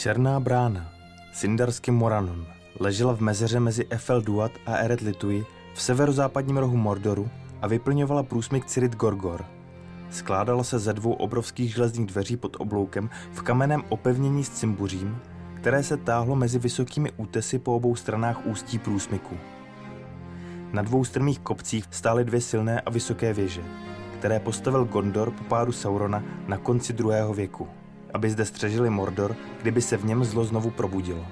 Černá brána, Sindarsky Moranon, ležela v mezeře mezi Efel Duat a Eret Litui v severozápadním rohu Mordoru a vyplňovala průsmyk Cirit Gorgor. Skládala se ze dvou obrovských železných dveří pod obloukem v kamenném opevnění s cimbuřím, které se táhlo mezi vysokými útesy po obou stranách ústí průsmyku. Na dvou strmých kopcích stály dvě silné a vysoké věže, které postavil Gondor po pádu Saurona na konci druhého věku, aby zde střežili Mordor, kdyby se v něm zlo znovu probudilo.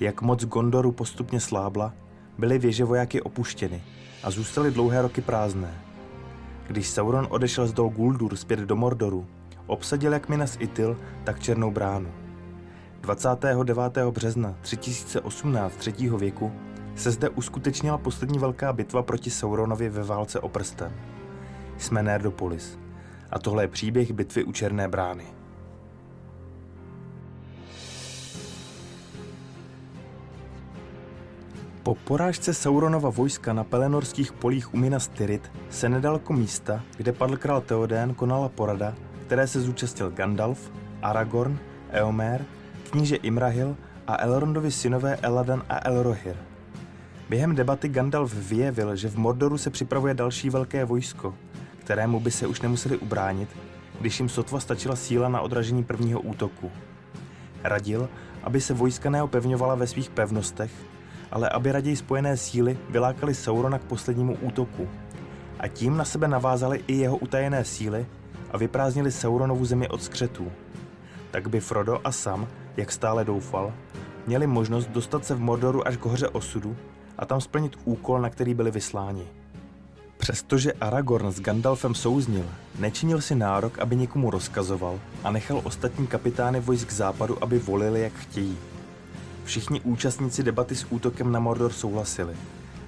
Jak moc Gondoru postupně slábla, byly věže vojáky opuštěny a zůstaly dlouhé roky prázdné. Když Sauron odešel z Dol Guldur zpět do Mordoru, obsadil jak Minas Itil, tak Černou bránu. 29. března 3018 3. věku se zde uskutečnila poslední velká bitva proti Sauronovi ve válce o prsten. Jsme Nerdopolis. A tohle je příběh bitvy u Černé brány. Po porážce Sauronova vojska na pelenorských polích u Minas Tirith se nedaleko místa, kde padl král Theoden, konala porada, které se zúčastnil Gandalf, Aragorn, Eomer, kníže Imrahil a Elrondovi synové Eladan a Elrohir. Během debaty Gandalf vyjevil, že v Mordoru se připravuje další velké vojsko, kterému by se už nemuseli ubránit, když jim sotva stačila síla na odražení prvního útoku. Radil, aby se vojska neopevňovala ve svých pevnostech, ale aby raději spojené síly vylákali Saurona k poslednímu útoku. A tím na sebe navázali i jeho utajené síly a vyprázdnili Sauronovu zemi od skřetů. Tak by Frodo a Sam, jak stále doufal, měli možnost dostat se v Mordoru až k hoře osudu a tam splnit úkol, na který byli vysláni. Přestože Aragorn s Gandalfem souznil, nečinil si nárok, aby někomu rozkazoval a nechal ostatní kapitány vojsk západu, aby volili, jak chtějí. Všichni účastníci debaty s útokem na Mordor souhlasili.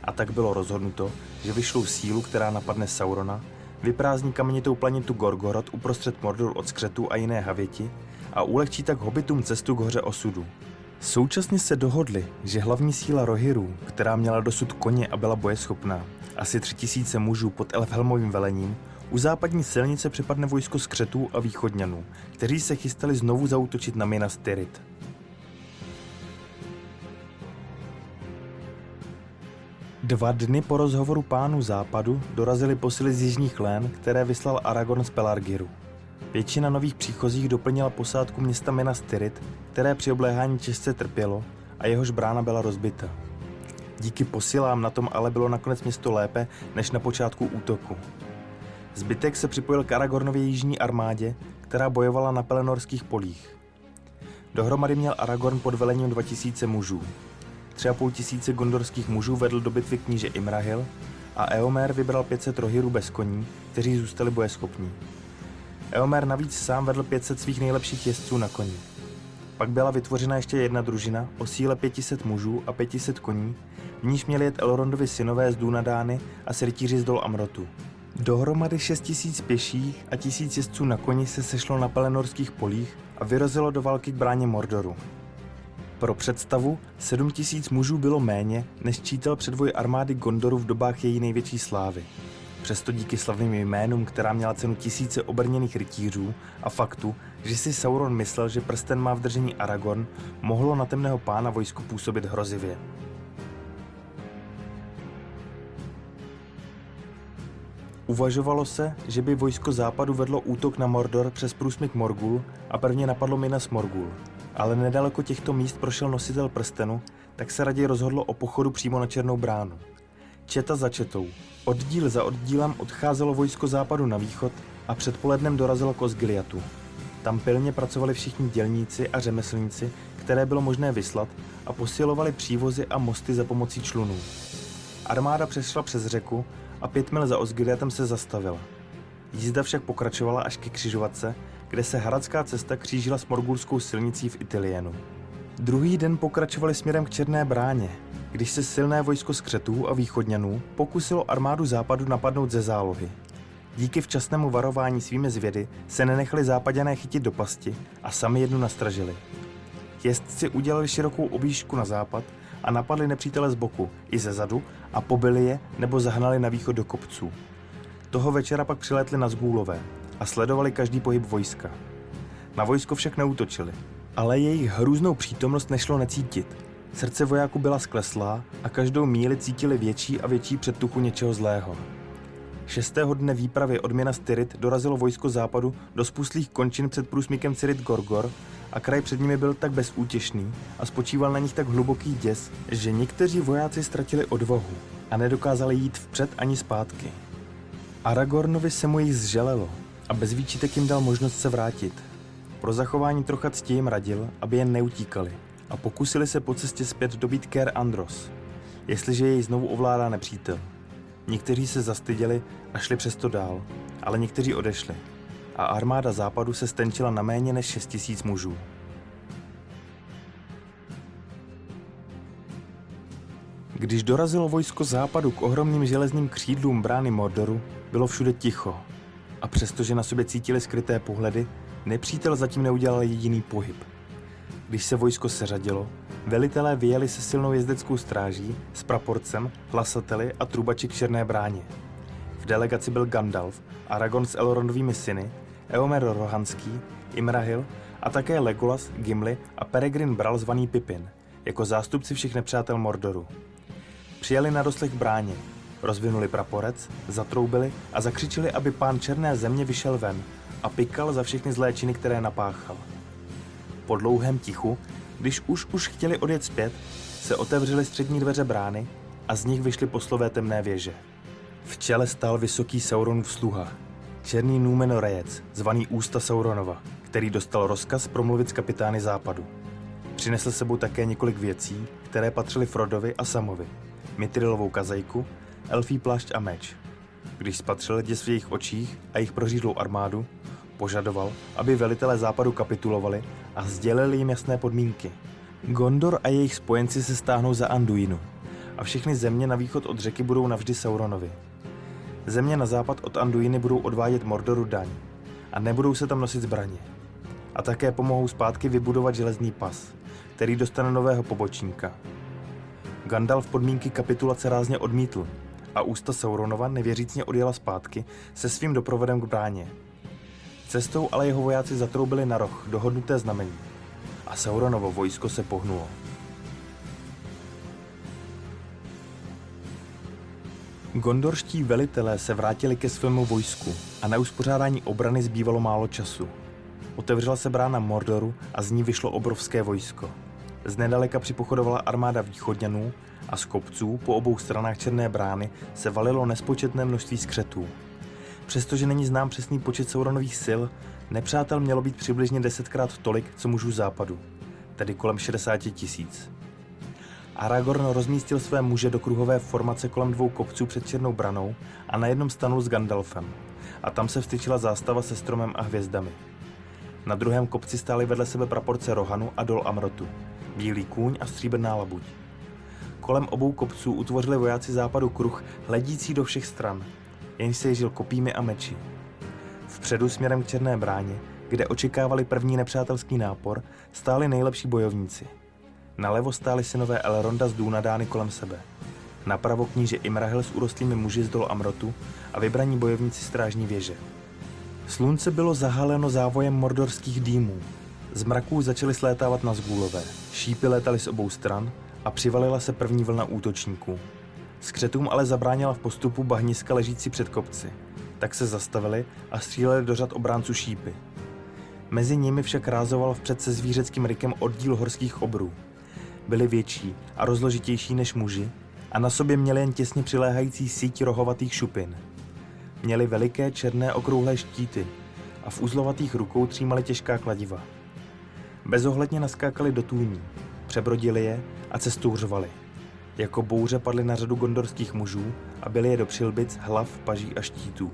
A tak bylo rozhodnuto, že vyšlou sílu, která napadne Saurona, vyprázdní kamenitou planitu Gorgorod uprostřed Mordor od skřetu a jiné havěti a ulehčí tak hobitům cestu k hoře osudu. Současně se dohodli, že hlavní síla Rohirů, která měla dosud koně a byla bojeschopná, asi tři tisíce mužů pod Elfhelmovým velením, u západní silnice přepadne vojsko skřetů a východňanů, kteří se chystali znovu zautočit na Minas Tirith. Dva dny po rozhovoru pánu západu dorazili posily z jižních lén, které vyslal Aragorn z Pelargiru. Většina nových příchozích doplnila posádku města Minas Tirith, které při obléhání těžce trpělo a jehož brána byla rozbita. Díky posilám na tom ale bylo nakonec město lépe než na počátku útoku. Zbytek se připojil k Aragornově jižní armádě, která bojovala na pelenorských polích. Dohromady měl Aragorn pod velením 2000 mužů. Tři a půl tisíce gondorských mužů vedl do bitvy kníže Imrahil a Eomer vybral 500 rohirů bez koní, kteří zůstali bojeschopní. Eomer navíc sám vedl 500 svých nejlepších jezdců na koni. Pak byla vytvořena ještě jedna družina o síle 500 mužů a 500 koní, v níž měli jet Elrondovi synové z Dunadány a srytíři z Dol Amrotu. Dohromady 6000 pěších a 1000 jezdců na koni se sešlo na pelenorských polích a vyrazilo do války k bráně Mordoru. Pro představu, 7000 mužů bylo méně, než čítal předvoj armády Gondoru v dobách její největší slávy. Přesto díky slavným jménům, která měla cenu tisíce obrněných rytířů a faktu, že si Sauron myslel, že prsten má v držení Aragorn, mohlo na temného pána vojsku působit hrozivě. Uvažovalo se, že by vojsko západu vedlo útok na Mordor přes průsmyk Morgul a prvně napadlo Minas Morgul. Ale nedaleko těchto míst prošel nositel prstenu, tak se raději rozhodlo o pochodu přímo na Černou bránu. Četa za četou, oddíl za oddílem odcházelo vojsko západu na východ a předpolednem dorazilo k Osgiliatu. Tam pilně pracovali všichni dělníci a řemeslníci, které bylo možné vyslat a posilovali přívozy a mosty za pomocí člunů. Armáda přešla přes řeku a pět mil za Osgiliatem se zastavila. Jízda však pokračovala až ke křižovatce, kde se hradská cesta křížila s morgulskou silnicí v Itilienu. Druhý den pokračovali směrem k Černé bráně, když se silné vojsko skřetů a východňanů pokusilo armádu západu napadnout ze zálohy. Díky včasnému varování svými zvědy se nenechali západěné chytit do pasti a sami jednu nastražili. Jezdci udělali širokou objížďku na západ a napadli nepřítele z boku i ze zadu a pobili je nebo zahnali na východ do kopců. Toho večera pak přilétli na Zgůlové a sledovali každý pohyb vojska. Na vojsko však neútočili. Ale jejich hrůznou přítomnost nešlo necítit. Srdce vojáků byla skleslá a každou míli cítili větší a větší předtuchu něčeho zlého. Šestého dne výpravy od Minas Tirith dorazilo vojsko západu do spustlých končin před průsmykem Cirit Gorgor a kraj před nimi byl tak bezútěšný a spočíval na nich tak hluboký děs, že někteří vojáci ztratili odvahu a nedokázali jít vpřed ani zpátky. Aragornovi se mu jich zželelo a bez výčitek jim dal možnost se vrátit. Pro zachování trocha cti jim radil, aby jen neutíkali a pokusili se po cestě zpět dobít Ker Andros, jestliže jej znovu ovládá nepřítel. Někteří se zastyděli a šli přesto dál, ale někteří odešli a armáda západu se stenčila na méně než 6 tisíc mužů. Když dorazilo vojsko západu k ohromným železním křídlům brány Mordoru, bylo všude ticho. A přestože na sobě cítili skryté pohledy, nepřítel zatím neudělal jediný pohyb. Když se vojsko seřadilo, velitelé vyjeli se silnou jezdeckou stráží, s praporcem, hlasateli a trubači k Černé bráně. V delegaci byl Gandalf, Aragorn s Elrondovými syny, Eomer Rohanský, Imrahil a také Legolas, Gimli a Peregrin Bral zvaný Pippin, jako zástupci všech nepřátel Mordoru. Přijeli na doslech bráně, rozvinuli praporec, zatroubili a zakřičili, aby pán Černé země vyšel ven a pikal za všechny zlé činy, které napáchal. Po dlouhém tichu, když už už chtěli odjet zpět, se otevřely střední dveře brány a z nich vyšly poslové temné věže. V čele stál vysoký Sauronův sluha, černý Númenorejec, zvaný Ústa Sauronova, který dostal rozkaz promluvit s kapitány západu. Přinesl sebou také několik věcí, které patřily Frodovi a Samovi. Mitrilovou kazajku, elfí plášť a meč. Když spatřil děs v jejich očích a jejich prořídlou armádu, požadoval, aby velitelé západu kapitulovali a sdělili jim jasné podmínky. Gondor a jejich spojenci se stáhnou za Anduinu a všechny země na východ od řeky budou navždy Sauronovi. Země na západ od Anduiny budou odvádět Mordoru daň a nebudou se tam nosit zbraně. A také pomohou zpátky vybudovat železný pas, který dostane nového pobočníka. Gandalf podmínky kapitulace rázně odmítl a ústa Sauronova nevěřícně odjela zpátky se svým doprovodem k bráně. Cestou ale jeho vojáci zatroubili na roh dohodnuté znamení a Sauronovo vojsko se pohnulo. Gondorští velitelé se vrátili ke svému vojsku a na uspořádání obrany zbývalo málo času. Otevřela se brána Mordoru a z ní vyšlo obrovské vojsko. Z nedaleka připochodovala armáda východňanů a z kopců po obou stranách Černé brány se valilo nespočetné množství skřetů. Přestože není znám přesný počet Sauronových sil, nepřátel mělo být přibližně desetkrát tolik, co mužů západu, tedy kolem 60 tisíc. Aragorn rozmístil své muže do kruhové formace kolem dvou kopců před Černou branou a na jednom stanul s Gandalfem. A tam se vstyčila zástava se stromem a hvězdami. Na druhém kopci stály vedle sebe praporce Rohanu a Dol Amrotu, bílý kůň a stříbrná labuť. Kolem obou kopců utvořili vojáci západu kruh, hledící do všech stran, jenž se ježil kopími a meči. Vpředu směrem k Černé bráně, kde očekávali první nepřátelský nápor, stáli nejlepší bojovníci – Nalevo stáli synové Elronda z Dúnadány kolem sebe. Napravo kníže Imrahel s urostlými muži z dol Amrotu a vybraní bojovníci strážní věže. Slunce bylo zahaleno závojem mordorských dýmů. Z mraků začaly slétávat na zgůlové. Šípy létaly z obou stran a přivalila se první vlna útočníků. Skřetům ale zabránila v postupu bahniska ležící před kopci. Tak se zastavili a stříleli do řad obránců šípy. Mezi nimi však rázoval vpřed se zvířeckým rykem oddíl horských obrů byli větší a rozložitější než muži a na sobě měli jen těsně přiléhající síť rohovatých šupin. Měli veliké černé okrouhlé štíty a v uzlovatých rukou třímali těžká kladiva. Bezohledně naskákali do tůní, přebrodili je a cestouřovali. Jako bouře padly na řadu gondorských mužů a byli je do přilbic, hlav, paží a štítů.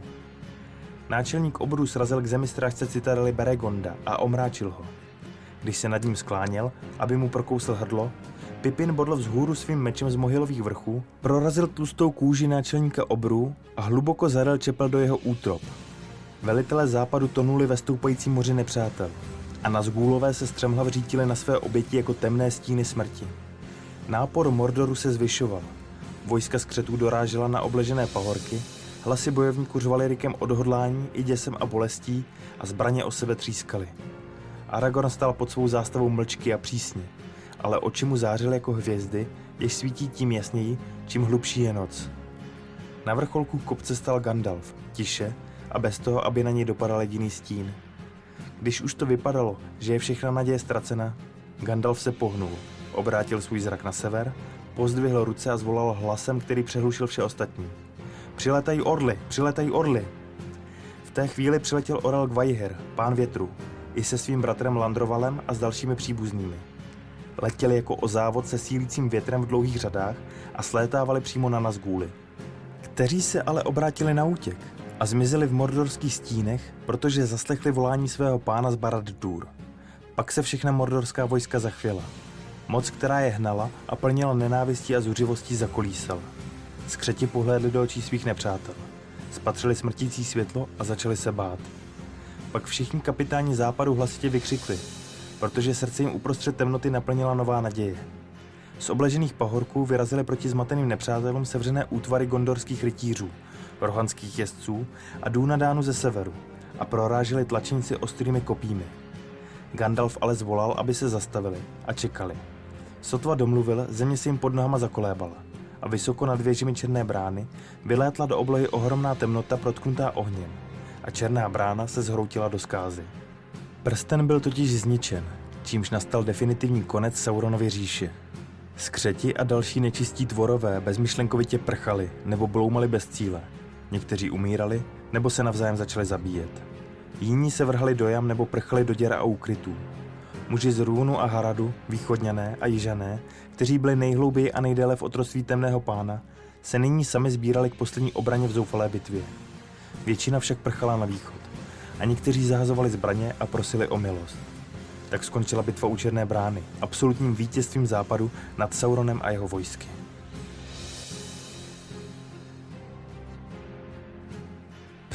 Náčelník oboru srazil k zemi strážce citadely Beregonda a omráčil ho. Když se nad ním skláněl, aby mu prokousl hrdlo, Pipin bodl vzhůru svým mečem z mohylových vrchů, prorazil tlustou kůži náčelníka obrů a hluboko zadal čepel do jeho útrop. Velitelé západu tonuli ve stoupající moři nepřátel a na zgůlové se střemhlav řítili na své oběti jako temné stíny smrti. Nápor Mordoru se zvyšoval. Vojska skřetů dorážela na obležené pahorky, hlasy bojovníků řvaly rykem odhodlání i děsem a bolestí a zbraně o sebe třískaly. Aragorn stál pod svou zástavou mlčky a přísně, ale oči mu zářily jako hvězdy, jež svítí tím jasněji, čím hlubší je noc. Na vrcholku kopce stal Gandalf, tiše a bez toho, aby na něj dopadal jediný stín. Když už to vypadalo, že je všechna naděje ztracena, Gandalf se pohnul, obrátil svůj zrak na sever, pozdvihl ruce a zvolal hlasem, který přehlušil vše ostatní. Přiletají orly, přiletají orly! V té chvíli přiletěl orel Gvajher, pán větru, i se svým bratrem Landrovalem a s dalšími příbuznými. Letěli jako o závod se sílícím větrem v dlouhých řadách a slétávali přímo na Nazgůly. Kteří se ale obrátili na útěk a zmizeli v mordorských stínech, protože zaslechli volání svého pána z Barad-dûr. Pak se všechna mordorská vojska zachvěla. Moc, která je hnala a plnila nenávistí a zuřivostí zakolísala. Skřeti pohlédli do očí svých nepřátel. Spatřili smrtící světlo a začali se bát. Pak všichni kapitáni západu hlasitě vykřikli, protože srdce jim uprostřed temnoty naplnila nová naděje. Z obležených pahorků vyrazili proti zmateným nepřátelům sevřené útvary gondorských rytířů, rohanských jezdců a Dúnadánu ze severu a proráželi tlačníci ostrými kopími. Gandalf ale zvolal, aby se zastavili a čekali. Sotva domluvil, země si jim pod nohama zakolébala a vysoko nad věžemi černé brány vylétla do oblohy ohromná temnota protknutá ohněm a černá brána se zhroutila do skázy. Prsten byl totiž zničen, čímž nastal definitivní konec Sauronovy říše. Skřeti a další nečistí tvorové bezmyšlenkovitě prchali nebo bloumali bez cíle. Někteří umírali nebo se navzájem začali zabíjet. Jiní se vrhali do jam nebo prchali do děr a úkrytů. Muži z Růnu a Haradu, východňané a jižané, kteří byli nejhlouběji a nejdéle v otroství temného pána, se nyní sami sbírali k poslední obraně v zoufalé bitvě. Většina však prchala na východ a někteří zahazovali zbraně a prosili o milost. Tak skončila bitva u Černé brány, absolutním vítězstvím západu nad Sauronem a jeho vojsky.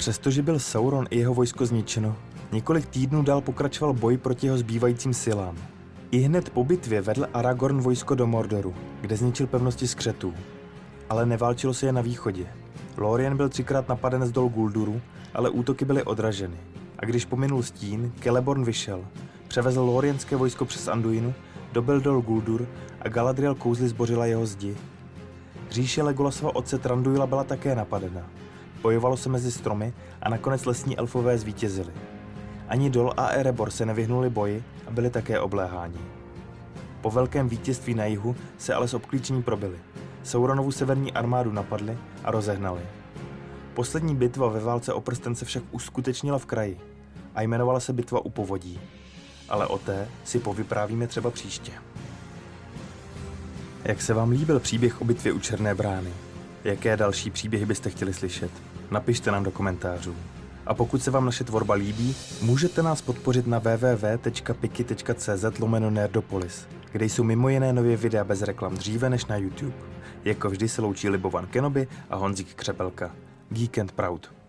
Přestože byl Sauron i jeho vojsko zničeno, několik týdnů dál pokračoval boj proti jeho zbývajícím silám. I hned po bitvě vedl Aragorn vojsko do Mordoru, kde zničil pevnosti skřetů. Ale neválčilo se je na východě. Lorien byl třikrát napaden z dol Gulduru, ale útoky byly odraženy. A když pominul stín, Celeborn vyšel, převezl Lorienské vojsko přes Anduinu, dobil dol Guldur a Galadriel kouzly zbořila jeho zdi. Říše Legolasova otce Tranduila byla také napadena. Bojovalo se mezi stromy a nakonec lesní elfové zvítězili. Ani Dol a Erebor se nevyhnuli boji a byli také obléháni. Po velkém vítězství na jihu se ale z obklíčení probili. Sauronovu severní armádu napadli a rozehnali. Poslední bitva ve válce o prsten se však uskutečnila v kraji a jmenovala se bitva u povodí. Ale o té si povyprávíme třeba příště. Jak se vám líbil příběh o bitvě u Černé brány? Jaké další příběhy byste chtěli slyšet? Napište nám do komentářů. A pokud se vám naše tvorba líbí, můžete nás podpořit na www.piki.cz lomeno Nerdopolis, kde jsou mimo jiné nově videa bez reklam dříve než na YouTube. Jako vždy se loučí Libovan Kenobi a Honzík Křepelka. Geek and Proud.